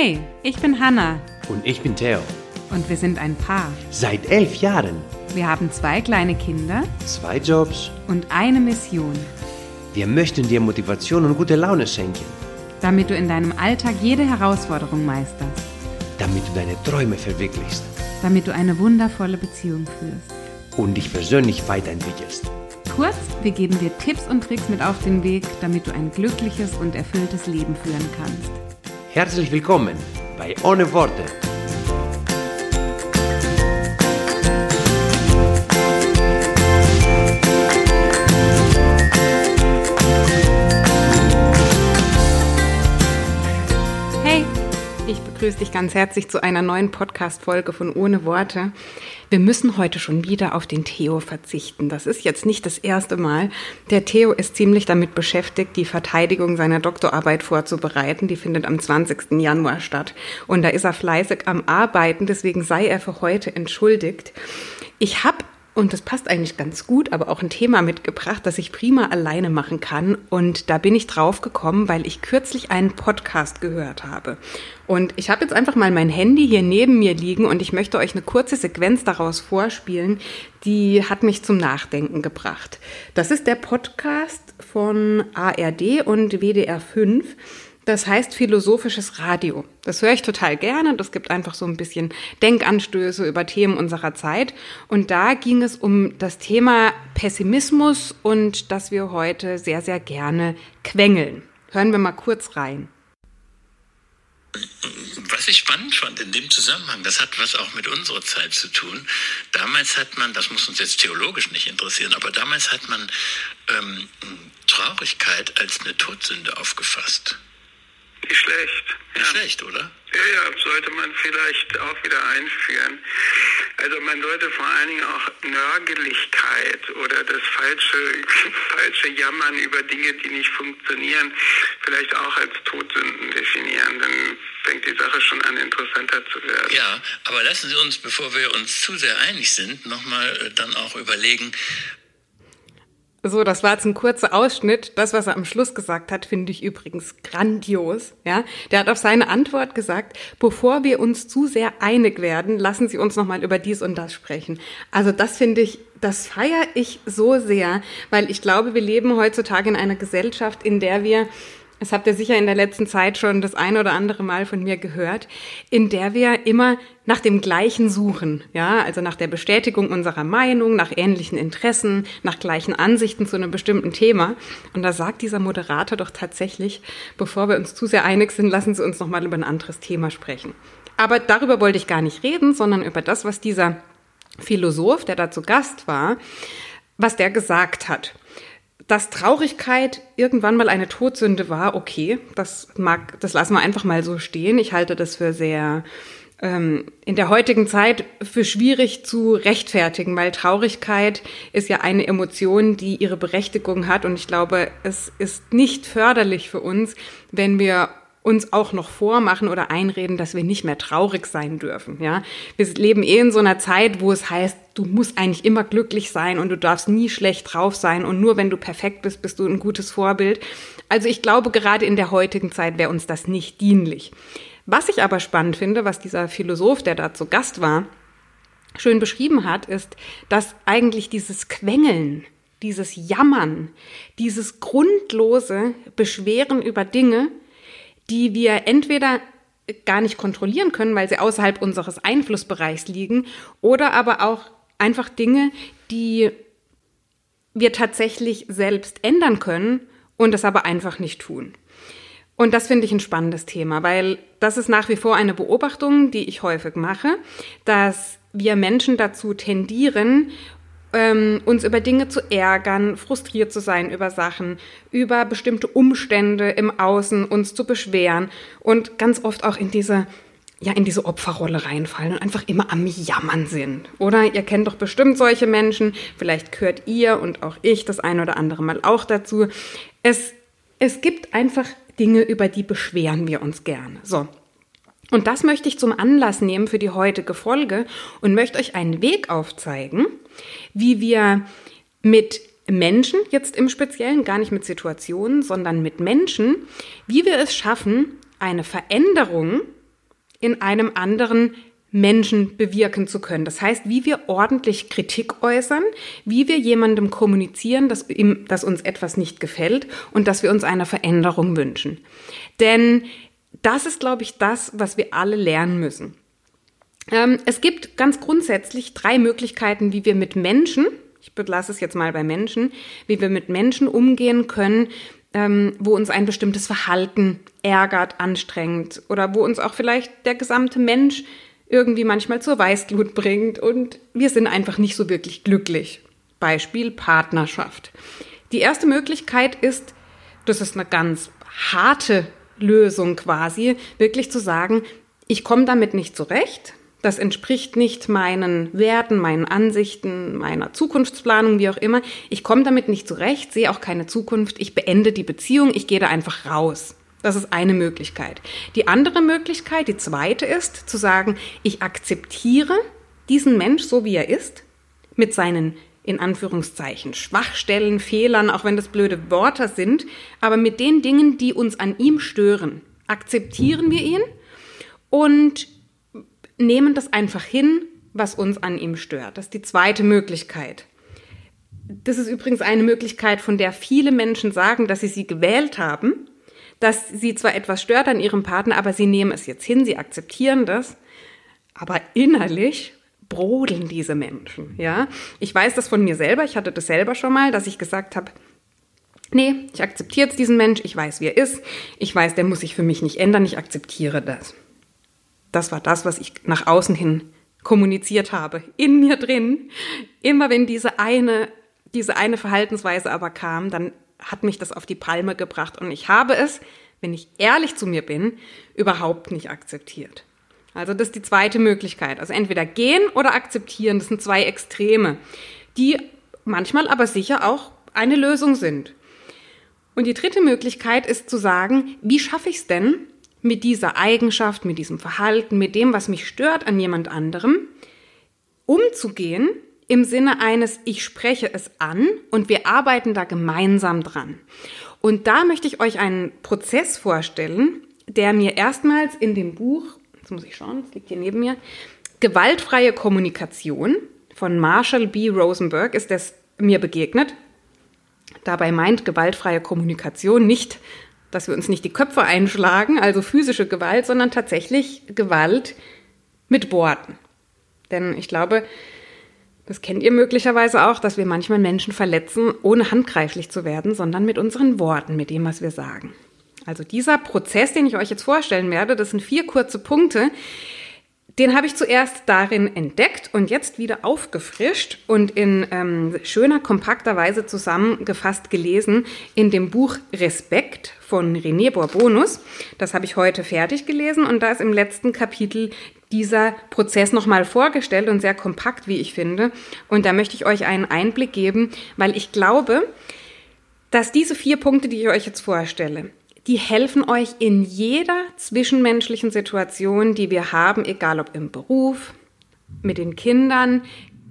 Hey, ich bin Hanna Und ich bin Theo. und wir sind ein Paar. Seit elf Jahren. Wir haben zwei kleine Kinder Zwei Jobs. und eine Mission, Wir möchten dir Motivation und gute Laune schenken, damit du in deinem Alltag jede Herausforderung meisterst, damit du deine Träume verwirklichst damit du eine wundervolle Beziehung führst. und dich persönlich weiterentwickelst. Kurz, wir geben dir Tipps und Tricks mit auf den Weg, damit du ein glückliches und erfülltes Leben führen kannst. Herzlich willkommen bei Ohne Worte. Ich begrüße dich ganz herzlich zu einer neuen Podcast-Folge von Ohne Worte. Wir müssen heute schon wieder auf den Theo verzichten. Das ist jetzt nicht das erste Mal. Der Theo ist ziemlich damit beschäftigt, die Verteidigung seiner Doktorarbeit vorzubereiten. Die findet am 20. Januar statt. Und da ist er fleißig am Arbeiten, deswegen sei er für heute entschuldigt. Ich habe und das passt eigentlich ganz gut, aber auch ein Thema mitgebracht, das ich prima alleine machen kann. Und da bin ich drauf gekommen, weil ich kürzlich einen Podcast gehört habe. Und ich habe jetzt einfach mal mein Handy hier neben mir liegen und ich möchte euch eine kurze Sequenz daraus vorspielen, die hat mich zum Nachdenken gebracht. Das ist der Podcast von ARD und WDR 5. Das heißt philosophisches Radio. Das höre ich total gerne. Das gibt einfach so ein bisschen Denkanstöße über Themen unserer Zeit. Und da ging es um das Thema Pessimismus und dass wir heute sehr, sehr gerne quengeln. Hören wir mal kurz rein. Was ich spannend fand in dem Zusammenhang, das hat was auch mit unserer Zeit zu tun. Damals hat man, das muss uns jetzt theologisch nicht interessieren, aber damals hat man ähm, Traurigkeit als eine Todsünde aufgefasst. Nicht schlecht. Ja. Nicht schlecht, oder? Ja, ja, sollte man vielleicht auch wieder einführen. Also man sollte vor allen Dingen auch Nörgeligkeit oder das falsche, falsche Jammern über Dinge, die nicht funktionieren, vielleicht auch als Todsünden definieren. Dann fängt die Sache schon an, interessanter zu werden. Ja, aber lassen Sie uns, bevor wir uns zu sehr einig sind, nochmal äh, dann auch überlegen, So, das war jetzt ein kurzer Ausschnitt. Das, was er am Schluss gesagt hat, finde ich übrigens grandios. Ja, der hat auf seine Antwort gesagt: Bevor wir uns zu sehr einig werden, lassen Sie uns noch mal über dies und das sprechen. Also das finde ich, das feiere ich so sehr, weil ich glaube, wir leben heutzutage in einer Gesellschaft, in der wir das habt ihr sicher in der letzten Zeit schon das ein oder andere Mal von mir gehört, in der wir immer nach dem Gleichen suchen, ja, also nach der Bestätigung unserer Meinung, nach ähnlichen Interessen, nach gleichen Ansichten zu einem bestimmten Thema. Und da sagt dieser Moderator doch tatsächlich, bevor wir uns zu sehr einig sind, lassen Sie uns noch mal über ein anderes Thema sprechen. Aber darüber wollte ich gar nicht reden, sondern über das, was dieser Philosoph, der da zu Gast war, was der gesagt hat dass Traurigkeit irgendwann mal eine Todsünde war, okay, das mag, das lassen wir einfach mal so stehen. Ich halte das für sehr ähm, in der heutigen Zeit für schwierig zu rechtfertigen, weil Traurigkeit ist ja eine Emotion, die ihre Berechtigung hat und ich glaube, es ist nicht förderlich für uns, wenn wir uns auch noch vormachen oder einreden, dass wir nicht mehr traurig sein dürfen. Ja, wir leben eh in so einer Zeit, wo es heißt, du musst eigentlich immer glücklich sein und du darfst nie schlecht drauf sein und nur wenn du perfekt bist, bist du ein gutes Vorbild. Also ich glaube, gerade in der heutigen Zeit wäre uns das nicht dienlich. Was ich aber spannend finde, was dieser Philosoph, der da zu Gast war, schön beschrieben hat, ist, dass eigentlich dieses Quengeln, dieses Jammern, dieses grundlose Beschweren über Dinge, die wir entweder gar nicht kontrollieren können, weil sie außerhalb unseres Einflussbereichs liegen, oder aber auch einfach Dinge, die wir tatsächlich selbst ändern können und es aber einfach nicht tun. Und das finde ich ein spannendes Thema, weil das ist nach wie vor eine Beobachtung, die ich häufig mache, dass wir Menschen dazu tendieren, ähm, uns über Dinge zu ärgern, frustriert zu sein über Sachen, über bestimmte Umstände im Außen uns zu beschweren und ganz oft auch in diese ja in diese Opferrolle reinfallen und einfach immer am Jammern sind. Oder ihr kennt doch bestimmt solche Menschen, vielleicht gehört ihr und auch ich das ein oder andere Mal auch dazu. Es, es gibt einfach Dinge, über die beschweren wir uns gerne. So. Und das möchte ich zum Anlass nehmen für die heutige Folge und möchte euch einen Weg aufzeigen, wie wir mit Menschen, jetzt im Speziellen, gar nicht mit Situationen, sondern mit Menschen, wie wir es schaffen, eine Veränderung in einem anderen Menschen bewirken zu können. Das heißt, wie wir ordentlich Kritik äußern, wie wir jemandem kommunizieren, dass, ihm, dass uns etwas nicht gefällt und dass wir uns eine Veränderung wünschen. Denn das ist, glaube ich, das, was wir alle lernen müssen. Ähm, es gibt ganz grundsätzlich drei Möglichkeiten, wie wir mit Menschen, ich belasse es jetzt mal bei Menschen, wie wir mit Menschen umgehen können, ähm, wo uns ein bestimmtes Verhalten ärgert, anstrengt oder wo uns auch vielleicht der gesamte Mensch irgendwie manchmal zur Weißglut bringt und wir sind einfach nicht so wirklich glücklich. Beispiel Partnerschaft. Die erste Möglichkeit ist, das ist eine ganz harte Lösung quasi, wirklich zu sagen, ich komme damit nicht zurecht, das entspricht nicht meinen Werten, meinen Ansichten, meiner Zukunftsplanung, wie auch immer. Ich komme damit nicht zurecht, sehe auch keine Zukunft, ich beende die Beziehung, ich gehe da einfach raus. Das ist eine Möglichkeit. Die andere Möglichkeit, die zweite ist, zu sagen, ich akzeptiere diesen Mensch so, wie er ist, mit seinen in Anführungszeichen Schwachstellen, Fehlern, auch wenn das blöde Worte sind, aber mit den Dingen, die uns an ihm stören, akzeptieren wir ihn und nehmen das einfach hin, was uns an ihm stört. Das ist die zweite Möglichkeit. Das ist übrigens eine Möglichkeit, von der viele Menschen sagen, dass sie sie gewählt haben, dass sie zwar etwas stört an ihrem Partner, aber sie nehmen es jetzt hin, sie akzeptieren das, aber innerlich brodeln diese Menschen, ja? Ich weiß das von mir selber, ich hatte das selber schon mal, dass ich gesagt habe, nee, ich akzeptiere jetzt diesen Mensch, ich weiß, wie er ist, ich weiß, der muss sich für mich nicht ändern, ich akzeptiere das. Das war das, was ich nach außen hin kommuniziert habe, in mir drin. Immer wenn diese eine, diese eine Verhaltensweise aber kam, dann hat mich das auf die Palme gebracht und ich habe es, wenn ich ehrlich zu mir bin, überhaupt nicht akzeptiert. Also das ist die zweite Möglichkeit. Also entweder gehen oder akzeptieren, das sind zwei Extreme, die manchmal aber sicher auch eine Lösung sind. Und die dritte Möglichkeit ist zu sagen, wie schaffe ich es denn, mit dieser Eigenschaft, mit diesem Verhalten, mit dem, was mich stört an jemand anderem, umzugehen, im Sinne eines, ich spreche es an und wir arbeiten da gemeinsam dran. Und da möchte ich euch einen Prozess vorstellen, der mir erstmals in dem Buch, jetzt muss ich schauen, es liegt hier neben mir, Gewaltfreie Kommunikation von Marshall B. Rosenberg ist das mir begegnet. Dabei meint gewaltfreie Kommunikation nicht, dass wir uns nicht die Köpfe einschlagen, also physische Gewalt, sondern tatsächlich Gewalt mit Worten. Denn ich glaube, das kennt ihr möglicherweise auch, dass wir manchmal Menschen verletzen, ohne handgreiflich zu werden, sondern mit unseren Worten, mit dem, was wir sagen. Also dieser Prozess, den ich euch jetzt vorstellen werde, das sind vier kurze Punkte, den habe ich zuerst darin entdeckt und jetzt wieder aufgefrischt und in ähm, schöner, kompakter Weise zusammengefasst gelesen in dem Buch Respekt von René Bourbonus. Das habe ich heute fertig gelesen und da ist im letzten Kapitel dieser Prozess nochmal vorgestellt und sehr kompakt, wie ich finde. Und da möchte ich euch einen Einblick geben, weil ich glaube, dass diese vier Punkte, die ich euch jetzt vorstelle, die helfen euch in jeder zwischenmenschlichen Situation, die wir haben, egal ob im Beruf, mit den Kindern.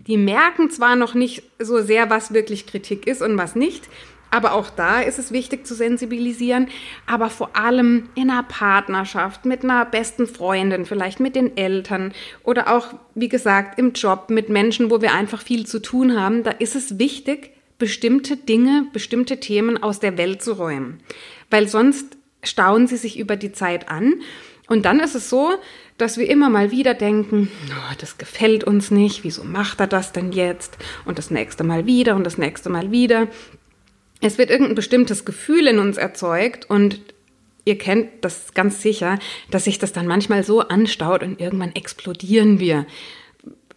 Die merken zwar noch nicht so sehr, was wirklich Kritik ist und was nicht, aber auch da ist es wichtig zu sensibilisieren, aber vor allem in einer Partnerschaft, mit einer besten Freundin, vielleicht mit den Eltern oder auch, wie gesagt, im Job mit Menschen, wo wir einfach viel zu tun haben, da ist es wichtig, bestimmte Dinge, bestimmte Themen aus der Welt zu räumen. Weil sonst stauen sie sich über die Zeit an. Und dann ist es so, dass wir immer mal wieder denken, oh, das gefällt uns nicht, wieso macht er das denn jetzt? Und das nächste Mal wieder und das nächste Mal wieder. Es wird irgendein bestimmtes Gefühl in uns erzeugt und ihr kennt das ganz sicher, dass sich das dann manchmal so anstaut und irgendwann explodieren wir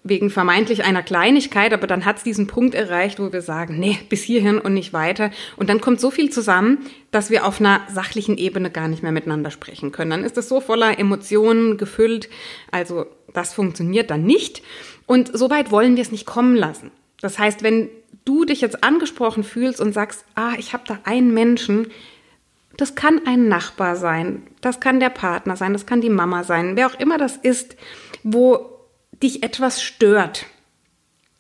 wegen vermeintlich einer Kleinigkeit, aber dann hat es diesen Punkt erreicht, wo wir sagen, nee, bis hierhin und nicht weiter. Und dann kommt so viel zusammen, dass wir auf einer sachlichen Ebene gar nicht mehr miteinander sprechen können. Dann ist es so voller Emotionen gefüllt. Also das funktioniert dann nicht. Und so weit wollen wir es nicht kommen lassen. Das heißt, wenn du dich jetzt angesprochen fühlst und sagst, ah, ich habe da einen Menschen, das kann ein Nachbar sein, das kann der Partner sein, das kann die Mama sein, wer auch immer das ist, wo dich etwas stört,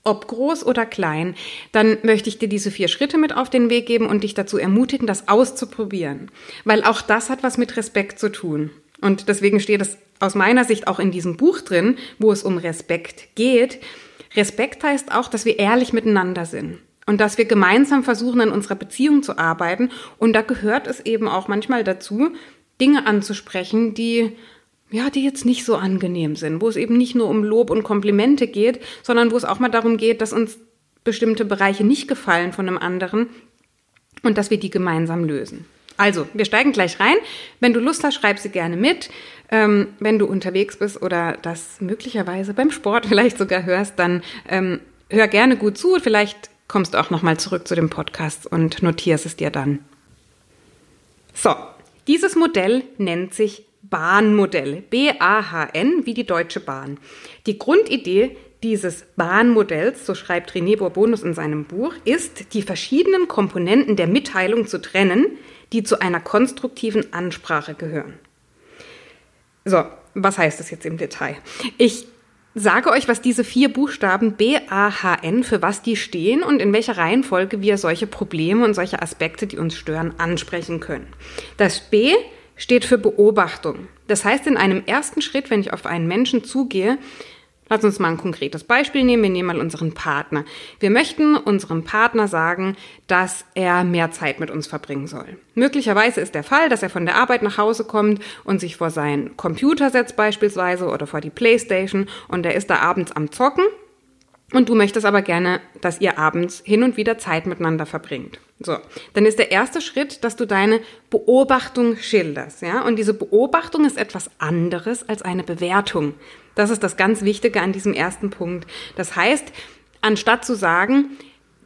ob groß oder klein, dann möchte ich dir diese vier Schritte mit auf den Weg geben und dich dazu ermutigen, das auszuprobieren. Weil auch das hat was mit Respekt zu tun. Und deswegen steht es aus meiner Sicht auch in diesem Buch drin, wo es um Respekt geht. Respekt heißt auch, dass wir ehrlich miteinander sind und dass wir gemeinsam versuchen, an unserer Beziehung zu arbeiten. Und da gehört es eben auch manchmal dazu, Dinge anzusprechen, die ja, die jetzt nicht so angenehm sind, wo es eben nicht nur um Lob und Komplimente geht, sondern wo es auch mal darum geht, dass uns bestimmte Bereiche nicht gefallen von einem anderen und dass wir die gemeinsam lösen. Also, wir steigen gleich rein. Wenn du Lust hast, schreib sie gerne mit. Ähm, wenn du unterwegs bist oder das möglicherweise beim Sport vielleicht sogar hörst, dann ähm, hör gerne gut zu. Vielleicht kommst du auch nochmal zurück zu dem Podcast und notierst es dir dann. So, dieses Modell nennt sich Bahnmodell. B-A-H-N wie die Deutsche Bahn. Die Grundidee dieses Bahnmodells, so schreibt René Bourbonus in seinem Buch, ist, die verschiedenen Komponenten der Mitteilung zu trennen, die zu einer konstruktiven Ansprache gehören. So, was heißt das jetzt im Detail? Ich sage euch, was diese vier Buchstaben B, A, H, N, für was die stehen und in welcher Reihenfolge wir solche Probleme und solche Aspekte, die uns stören, ansprechen können. Das B steht für Beobachtung. Das heißt, in einem ersten Schritt, wenn ich auf einen Menschen zugehe, Lass uns mal ein konkretes Beispiel nehmen. Wir nehmen mal unseren Partner. Wir möchten unserem Partner sagen, dass er mehr Zeit mit uns verbringen soll. Möglicherweise ist der Fall, dass er von der Arbeit nach Hause kommt und sich vor seinen Computer setzt beispielsweise oder vor die Playstation und er ist da abends am Zocken und du möchtest aber gerne, dass ihr abends hin und wieder Zeit miteinander verbringt. So, dann ist der erste Schritt, dass du deine Beobachtung schilderst, ja? Und diese Beobachtung ist etwas anderes als eine Bewertung. Das ist das ganz Wichtige an diesem ersten Punkt. Das heißt, anstatt zu sagen,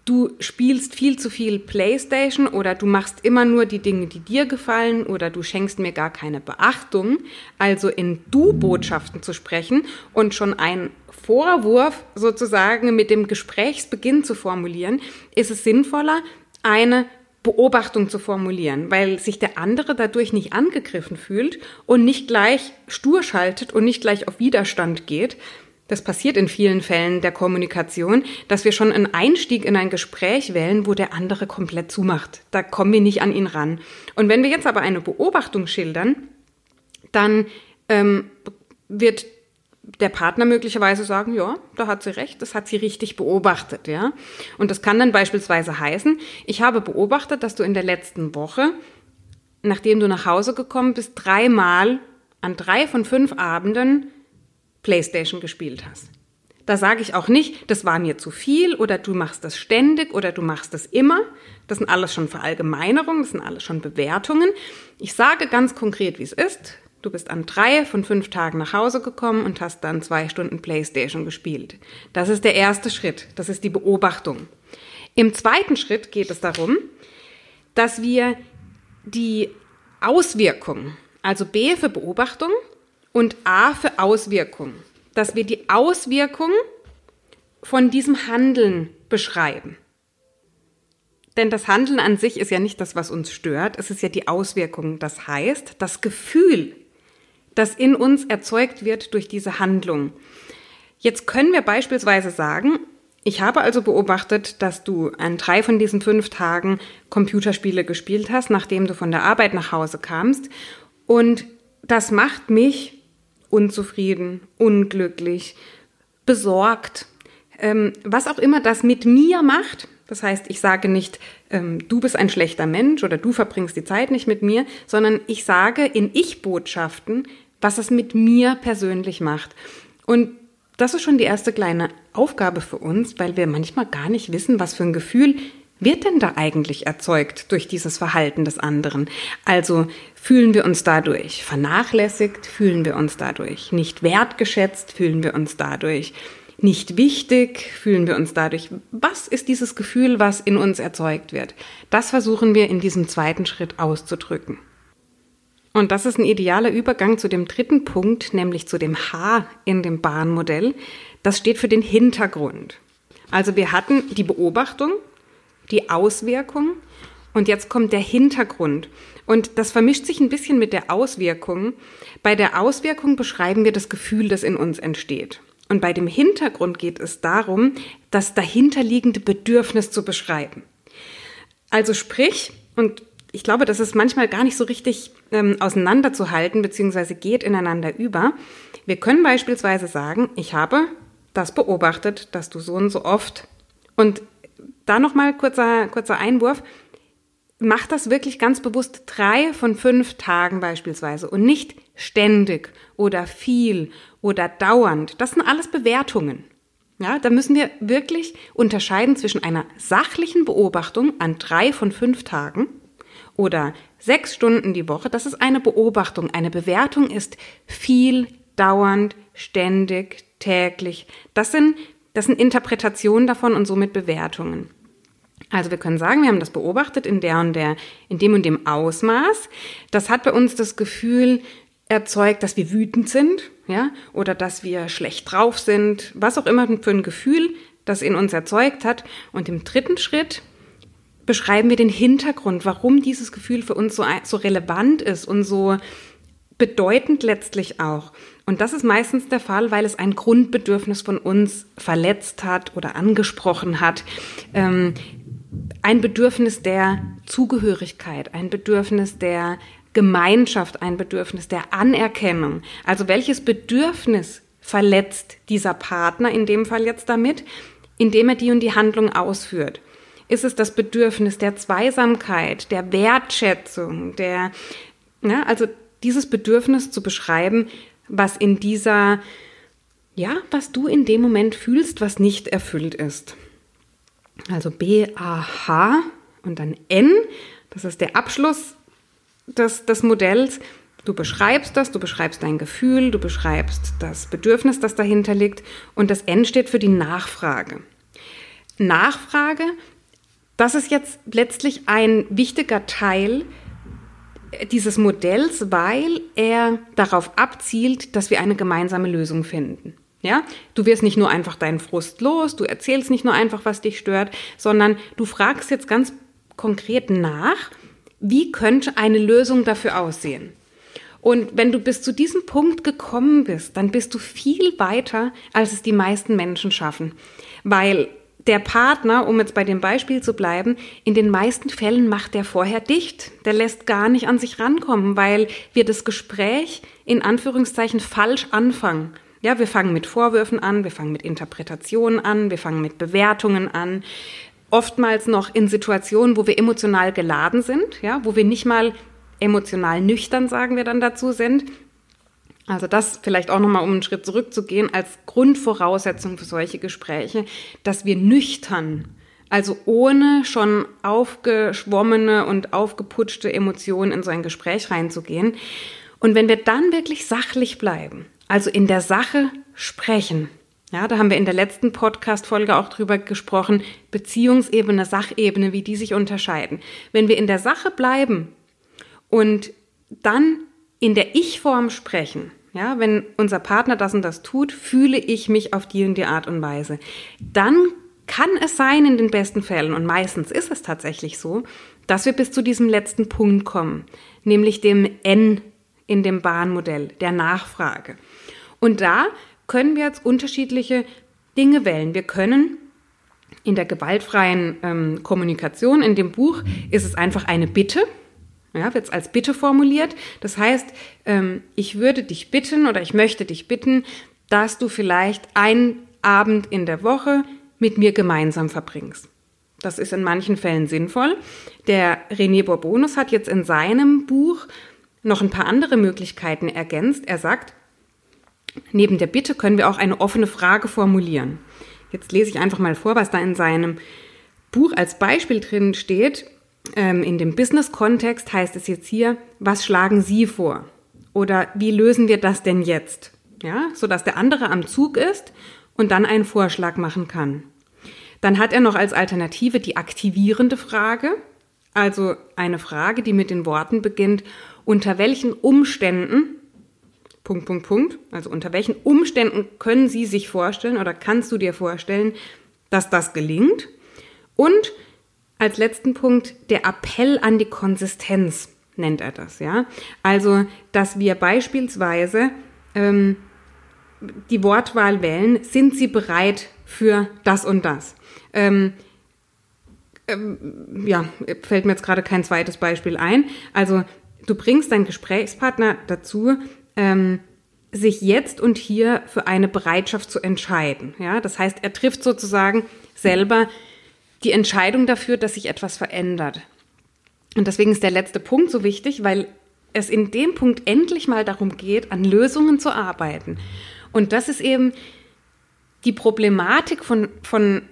du spielst viel zu viel Playstation oder du machst immer nur die Dinge, die dir gefallen oder du schenkst mir gar keine Beachtung, also in Du-Botschaften zu sprechen und schon ein Vorwurf sozusagen mit dem Gesprächsbeginn zu formulieren, ist es sinnvoller, eine Beobachtung zu formulieren, weil sich der andere dadurch nicht angegriffen fühlt und nicht gleich stur schaltet und nicht gleich auf Widerstand geht. Das passiert in vielen Fällen der Kommunikation, dass wir schon einen Einstieg in ein Gespräch wählen, wo der andere komplett zumacht. Da kommen wir nicht an ihn ran. Und wenn wir jetzt aber eine Beobachtung schildern, dann ähm, wird der Partner möglicherweise sagen, ja, da hat sie recht, das hat sie richtig beobachtet, ja. Und das kann dann beispielsweise heißen, ich habe beobachtet, dass du in der letzten Woche, nachdem du nach Hause gekommen bist, dreimal an drei von fünf Abenden Playstation gespielt hast. Da sage ich auch nicht, das war mir zu viel oder du machst das ständig oder du machst das immer. Das sind alles schon Verallgemeinerungen, das sind alles schon Bewertungen. Ich sage ganz konkret, wie es ist. Du bist an drei von fünf Tagen nach Hause gekommen und hast dann zwei Stunden Playstation gespielt. Das ist der erste Schritt. Das ist die Beobachtung. Im zweiten Schritt geht es darum, dass wir die Auswirkung, also B für Beobachtung und A für Auswirkung, dass wir die Auswirkung von diesem Handeln beschreiben. Denn das Handeln an sich ist ja nicht das, was uns stört, es ist ja die Auswirkung. Das heißt, das Gefühl, das in uns erzeugt wird durch diese Handlung. Jetzt können wir beispielsweise sagen, ich habe also beobachtet, dass du an drei von diesen fünf Tagen Computerspiele gespielt hast, nachdem du von der Arbeit nach Hause kamst. Und das macht mich unzufrieden, unglücklich, besorgt. Ähm, was auch immer das mit mir macht. Das heißt, ich sage nicht, ähm, du bist ein schlechter Mensch oder du verbringst die Zeit nicht mit mir, sondern ich sage in Ich-Botschaften, was es mit mir persönlich macht. Und das ist schon die erste kleine Aufgabe für uns, weil wir manchmal gar nicht wissen, was für ein Gefühl wird denn da eigentlich erzeugt durch dieses Verhalten des anderen? Also fühlen wir uns dadurch vernachlässigt, fühlen wir uns dadurch nicht wertgeschätzt, fühlen wir uns dadurch nicht wichtig, fühlen wir uns dadurch, was ist dieses Gefühl, was in uns erzeugt wird? Das versuchen wir in diesem zweiten Schritt auszudrücken. Und das ist ein idealer Übergang zu dem dritten Punkt, nämlich zu dem H in dem Bahnmodell. Das steht für den Hintergrund. Also wir hatten die Beobachtung, die Auswirkung und jetzt kommt der Hintergrund. Und das vermischt sich ein bisschen mit der Auswirkung. Bei der Auswirkung beschreiben wir das Gefühl, das in uns entsteht. Und bei dem Hintergrund geht es darum, das dahinterliegende Bedürfnis zu beschreiben. Also sprich, und ich glaube, das ist manchmal gar nicht so richtig ähm, auseinanderzuhalten, beziehungsweise geht ineinander über. Wir können beispielsweise sagen, ich habe das beobachtet, dass du so und so oft. Und da nochmal kurzer, kurzer Einwurf. Mach das wirklich ganz bewusst drei von fünf Tagen beispielsweise und nicht ständig oder viel oder dauernd. Das sind alles Bewertungen. Ja, da müssen wir wirklich unterscheiden zwischen einer sachlichen Beobachtung an drei von fünf Tagen oder sechs Stunden die Woche. Das ist eine Beobachtung. Eine Bewertung ist viel, dauernd, ständig, täglich. Das sind, das sind Interpretationen davon und somit Bewertungen. Also wir können sagen, wir haben das beobachtet in der und der, in dem und dem Ausmaß. Das hat bei uns das Gefühl erzeugt, dass wir wütend sind, ja, oder dass wir schlecht drauf sind, was auch immer für ein Gefühl das in uns erzeugt hat. Und im dritten Schritt beschreiben wir den Hintergrund, warum dieses Gefühl für uns so, so relevant ist und so bedeutend letztlich auch. Und das ist meistens der Fall, weil es ein Grundbedürfnis von uns verletzt hat oder angesprochen hat. Ähm, ein Bedürfnis der Zugehörigkeit, ein Bedürfnis der Gemeinschaft, ein Bedürfnis der Anerkennung. Also welches Bedürfnis verletzt dieser Partner in dem Fall jetzt damit, indem er die und die Handlung ausführt? Ist es das Bedürfnis der Zweisamkeit, der Wertschätzung, der, ja, also dieses Bedürfnis zu beschreiben, was in dieser, ja, was du in dem Moment fühlst, was nicht erfüllt ist. Also B, A, H und dann N, das ist der Abschluss des, des Modells. Du beschreibst das, du beschreibst dein Gefühl, du beschreibst das Bedürfnis, das dahinter liegt und das N steht für die Nachfrage. Nachfrage das ist jetzt letztlich ein wichtiger Teil dieses Modells, weil er darauf abzielt, dass wir eine gemeinsame Lösung finden. Ja, du wirst nicht nur einfach deinen Frust los, du erzählst nicht nur einfach, was dich stört, sondern du fragst jetzt ganz konkret nach, wie könnte eine Lösung dafür aussehen? Und wenn du bis zu diesem Punkt gekommen bist, dann bist du viel weiter, als es die meisten Menschen schaffen. Weil der Partner, um jetzt bei dem Beispiel zu bleiben, in den meisten Fällen macht der vorher dicht. Der lässt gar nicht an sich rankommen, weil wir das Gespräch in Anführungszeichen falsch anfangen. Ja, wir fangen mit Vorwürfen an, wir fangen mit Interpretationen an, wir fangen mit Bewertungen an. Oftmals noch in Situationen, wo wir emotional geladen sind, ja, wo wir nicht mal emotional nüchtern, sagen wir dann dazu, sind, also das vielleicht auch nochmal, um einen Schritt zurückzugehen, als Grundvoraussetzung für solche Gespräche, dass wir nüchtern, also ohne schon aufgeschwommene und aufgeputschte Emotionen in so ein Gespräch reinzugehen. Und wenn wir dann wirklich sachlich bleiben, also in der Sache sprechen, ja, da haben wir in der letzten Podcast-Folge auch drüber gesprochen, Beziehungsebene, Sachebene, wie die sich unterscheiden. Wenn wir in der Sache bleiben und dann in der Ich-Form sprechen, ja, wenn unser Partner das und das tut, fühle ich mich auf die und die Art und Weise. Dann kann es sein in den besten Fällen, und meistens ist es tatsächlich so, dass wir bis zu diesem letzten Punkt kommen, nämlich dem N in dem Bahnmodell, der Nachfrage. Und da können wir jetzt unterschiedliche Dinge wählen. Wir können in der gewaltfreien ähm, Kommunikation in dem Buch ist es einfach eine Bitte, ja, wird es als Bitte formuliert. Das heißt, ähm, ich würde dich bitten oder ich möchte dich bitten, dass du vielleicht einen Abend in der Woche mit mir gemeinsam verbringst. Das ist in manchen Fällen sinnvoll. Der René Bourbonus hat jetzt in seinem Buch noch ein paar andere Möglichkeiten ergänzt. Er sagt, neben der Bitte können wir auch eine offene Frage formulieren. Jetzt lese ich einfach mal vor, was da in seinem Buch als Beispiel drin steht. Ähm, in dem Business-Kontext heißt es jetzt hier, was schlagen Sie vor? Oder wie lösen wir das denn jetzt? Ja, so dass der andere am Zug ist und dann einen Vorschlag machen kann. Dann hat er noch als Alternative die aktivierende Frage, also eine Frage, die mit den Worten beginnt, unter welchen Umständen, Punkt, Punkt, Punkt, also unter welchen Umständen können Sie sich vorstellen oder kannst du dir vorstellen, dass das gelingt? Und als letzten Punkt der Appell an die Konsistenz nennt er das, ja. Also, dass wir beispielsweise ähm, die Wortwahl wählen, sind Sie bereit für das und das? Ähm, ähm, ja, fällt mir jetzt gerade kein zweites Beispiel ein. Also du bringst deinen Gesprächspartner dazu, ähm, sich jetzt und hier für eine Bereitschaft zu entscheiden. Ja, das heißt, er trifft sozusagen selber die Entscheidung dafür, dass sich etwas verändert. Und deswegen ist der letzte Punkt so wichtig, weil es in dem Punkt endlich mal darum geht, an Lösungen zu arbeiten. Und das ist eben die Problematik von, von,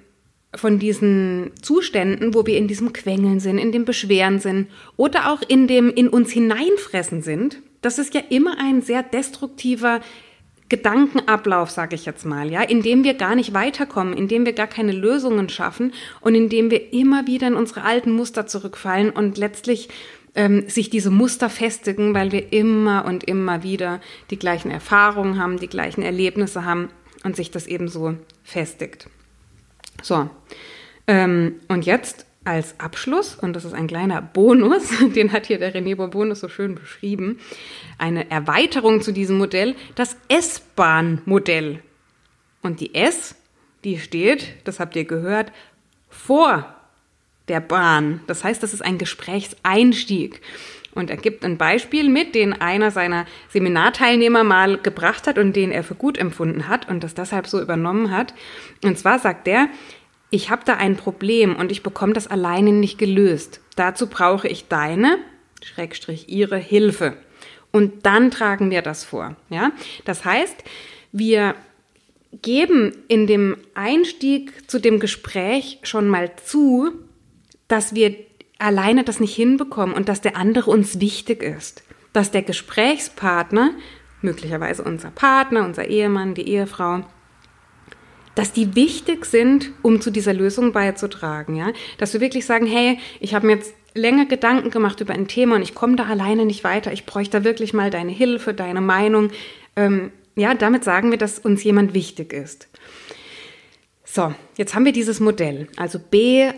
von diesen Zuständen, wo wir in diesem Quengeln sind, in dem Beschweren sind oder auch in dem in uns hineinfressen sind. Das ist ja immer ein sehr destruktiver Gedankenablauf, sage ich jetzt mal, ja, in dem wir gar nicht weiterkommen, in dem wir gar keine Lösungen schaffen und in dem wir immer wieder in unsere alten Muster zurückfallen und letztlich ähm, sich diese Muster festigen, weil wir immer und immer wieder die gleichen Erfahrungen haben, die gleichen Erlebnisse haben und sich das eben so festigt. So, ähm, und jetzt als Abschluss, und das ist ein kleiner Bonus, den hat hier der René Bonus so schön beschrieben, eine Erweiterung zu diesem Modell, das S-Bahn-Modell. Und die S, die steht, das habt ihr gehört, vor der Bahn. Das heißt, das ist ein Gesprächseinstieg. Und er gibt ein Beispiel mit, den einer seiner Seminarteilnehmer mal gebracht hat und den er für gut empfunden hat und das deshalb so übernommen hat. Und zwar sagt er, ich habe da ein Problem und ich bekomme das alleine nicht gelöst. Dazu brauche ich deine, Schrägstrich ihre Hilfe. Und dann tragen wir das vor. Ja? Das heißt, wir geben in dem Einstieg zu dem Gespräch schon mal zu, dass wir alleine das nicht hinbekommen und dass der andere uns wichtig ist. Dass der Gesprächspartner, möglicherweise unser Partner, unser Ehemann, die Ehefrau, dass die wichtig sind, um zu dieser Lösung beizutragen, ja? Dass wir wirklich sagen, hey, ich habe mir jetzt länger Gedanken gemacht über ein Thema und ich komme da alleine nicht weiter. Ich bräuchte da wirklich mal deine Hilfe, deine Meinung. Ähm, ja, damit sagen wir, dass uns jemand wichtig ist. So, jetzt haben wir dieses Modell, also B-A-H-N.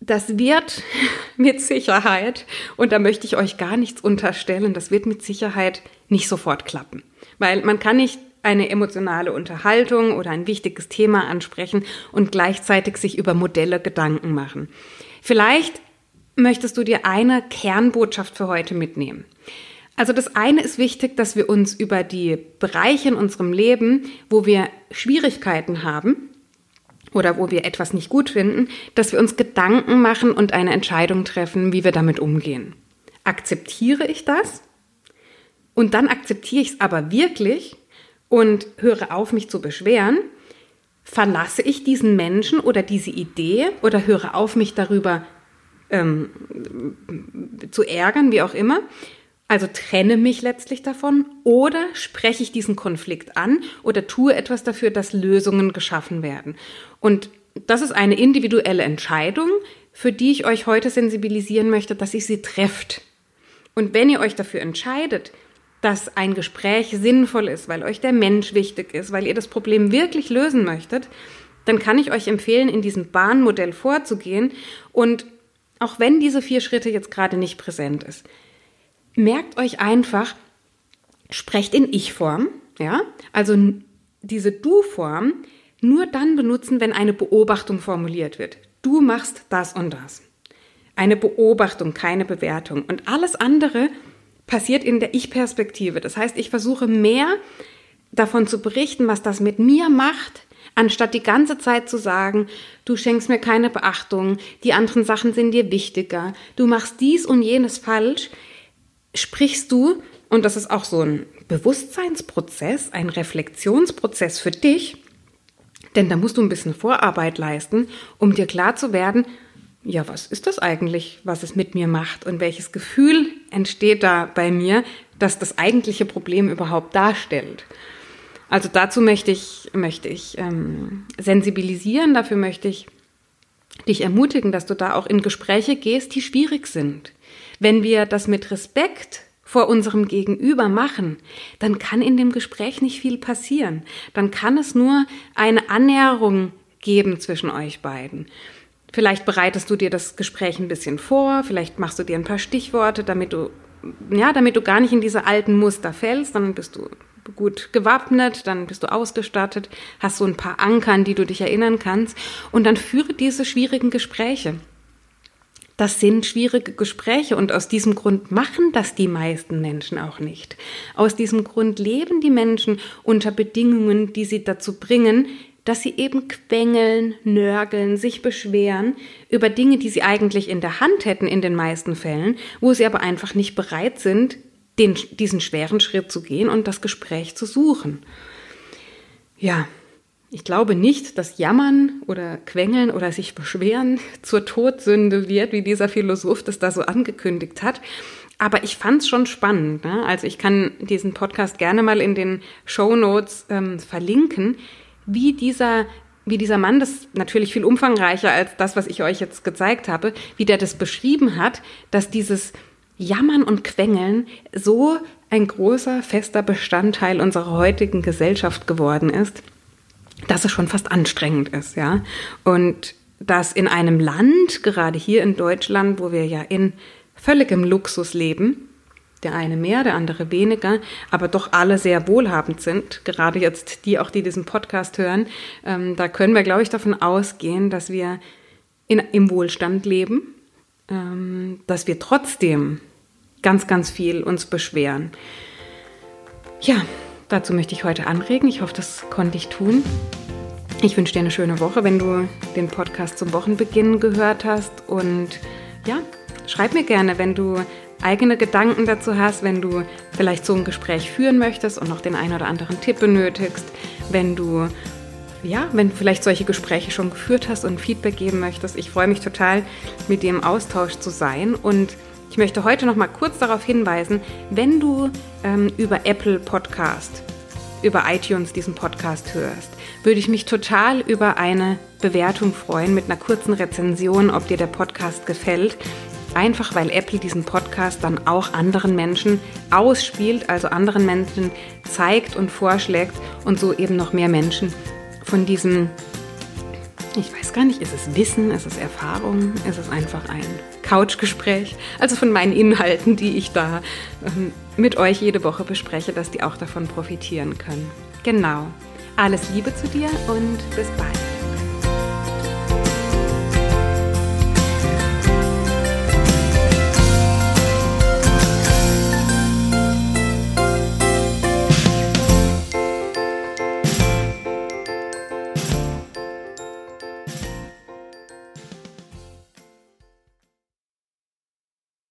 Das wird mit Sicherheit, und da möchte ich euch gar nichts unterstellen, das wird mit Sicherheit nicht sofort klappen. Weil man kann nicht eine emotionale Unterhaltung oder ein wichtiges Thema ansprechen und gleichzeitig sich über Modelle Gedanken machen. Vielleicht möchtest du dir eine Kernbotschaft für heute mitnehmen. Also das eine ist wichtig, dass wir uns über die Bereiche in unserem Leben, wo wir Schwierigkeiten haben oder wo wir etwas nicht gut finden, dass wir uns Gedanken machen und eine Entscheidung treffen, wie wir damit umgehen. Akzeptiere ich das? Und dann akzeptiere ich es aber wirklich und höre auf, mich zu beschweren. Verlasse ich diesen Menschen oder diese Idee oder höre auf, mich darüber ähm, zu ärgern, wie auch immer? Also trenne mich letztlich davon oder spreche ich diesen Konflikt an oder tue etwas dafür, dass Lösungen geschaffen werden. Und das ist eine individuelle Entscheidung, für die ich euch heute sensibilisieren möchte, dass ihr sie trefft. Und wenn ihr euch dafür entscheidet, dass ein Gespräch sinnvoll ist, weil euch der Mensch wichtig ist, weil ihr das Problem wirklich lösen möchtet, dann kann ich euch empfehlen, in diesem Bahnmodell vorzugehen und auch wenn diese vier Schritte jetzt gerade nicht präsent ist, merkt euch einfach, sprecht in Ich-Form, ja, also diese Du-Form nur dann benutzen, wenn eine Beobachtung formuliert wird. Du machst das und das. Eine Beobachtung, keine Bewertung. Und alles andere passiert in der Ich-Perspektive. Das heißt, ich versuche mehr davon zu berichten, was das mit mir macht, anstatt die ganze Zeit zu sagen, du schenkst mir keine Beachtung, die anderen Sachen sind dir wichtiger, du machst dies und jenes falsch, sprichst du, und das ist auch so ein Bewusstseinsprozess, ein Reflexionsprozess für dich, denn da musst du ein bisschen Vorarbeit leisten, um dir klar zu werden, ja, was ist das eigentlich, was es mit mir macht und welches Gefühl entsteht da bei mir, dass das eigentliche Problem überhaupt darstellt. Also dazu möchte ich, möchte ich ähm, sensibilisieren, dafür möchte ich dich ermutigen, dass du da auch in Gespräche gehst, die schwierig sind. Wenn wir das mit Respekt vor unserem Gegenüber machen, dann kann in dem Gespräch nicht viel passieren. Dann kann es nur eine Annäherung geben zwischen euch beiden. Vielleicht bereitest du dir das Gespräch ein bisschen vor, vielleicht machst du dir ein paar Stichworte, damit du, ja, damit du gar nicht in diese alten Muster fällst, dann bist du gut gewappnet, dann bist du ausgestattet, hast so ein paar Anker, an die du dich erinnern kannst und dann führe diese schwierigen Gespräche. Das sind schwierige Gespräche und aus diesem Grund machen das die meisten Menschen auch nicht. Aus diesem Grund leben die Menschen unter Bedingungen, die sie dazu bringen, dass sie eben quengeln, nörgeln, sich beschweren über Dinge, die sie eigentlich in der Hand hätten in den meisten Fällen, wo sie aber einfach nicht bereit sind, den, diesen schweren Schritt zu gehen und das Gespräch zu suchen. Ja, ich glaube nicht, dass Jammern oder Quengeln oder sich beschweren zur Todsünde wird, wie dieser Philosoph das da so angekündigt hat. Aber ich fand es schon spannend. Ne? Also ich kann diesen Podcast gerne mal in den Show Notes ähm, verlinken, wie dieser, wie dieser Mann, das natürlich viel umfangreicher als das, was ich euch jetzt gezeigt habe, wie der das beschrieben hat, dass dieses Jammern und Quengeln so ein großer, fester Bestandteil unserer heutigen Gesellschaft geworden ist, dass es schon fast anstrengend ist, ja. Und dass in einem Land, gerade hier in Deutschland, wo wir ja in völligem Luxus leben, der eine mehr, der andere weniger, aber doch alle sehr wohlhabend sind, gerade jetzt die auch, die diesen Podcast hören, ähm, da können wir, glaube ich, davon ausgehen, dass wir in, im Wohlstand leben, ähm, dass wir trotzdem ganz, ganz viel uns beschweren. Ja, dazu möchte ich heute anregen. Ich hoffe, das konnte ich tun. Ich wünsche dir eine schöne Woche, wenn du den Podcast zum Wochenbeginn gehört hast. Und ja, schreib mir gerne, wenn du eigene Gedanken dazu hast, wenn du vielleicht so ein Gespräch führen möchtest und noch den einen oder anderen Tipp benötigst, wenn du ja, wenn du vielleicht solche Gespräche schon geführt hast und Feedback geben möchtest. Ich freue mich total, mit dir im Austausch zu sein und ich möchte heute noch mal kurz darauf hinweisen, wenn du ähm, über Apple Podcast, über iTunes diesen Podcast hörst, würde ich mich total über eine Bewertung freuen mit einer kurzen Rezension, ob dir der Podcast gefällt. Einfach weil Apple diesen Podcast dann auch anderen Menschen ausspielt, also anderen Menschen zeigt und vorschlägt und so eben noch mehr Menschen von diesem, ich weiß gar nicht, ist es Wissen, ist es Erfahrung, ist es einfach ein Couchgespräch, also von meinen Inhalten, die ich da ähm, mit euch jede Woche bespreche, dass die auch davon profitieren können. Genau. Alles Liebe zu dir und bis bald.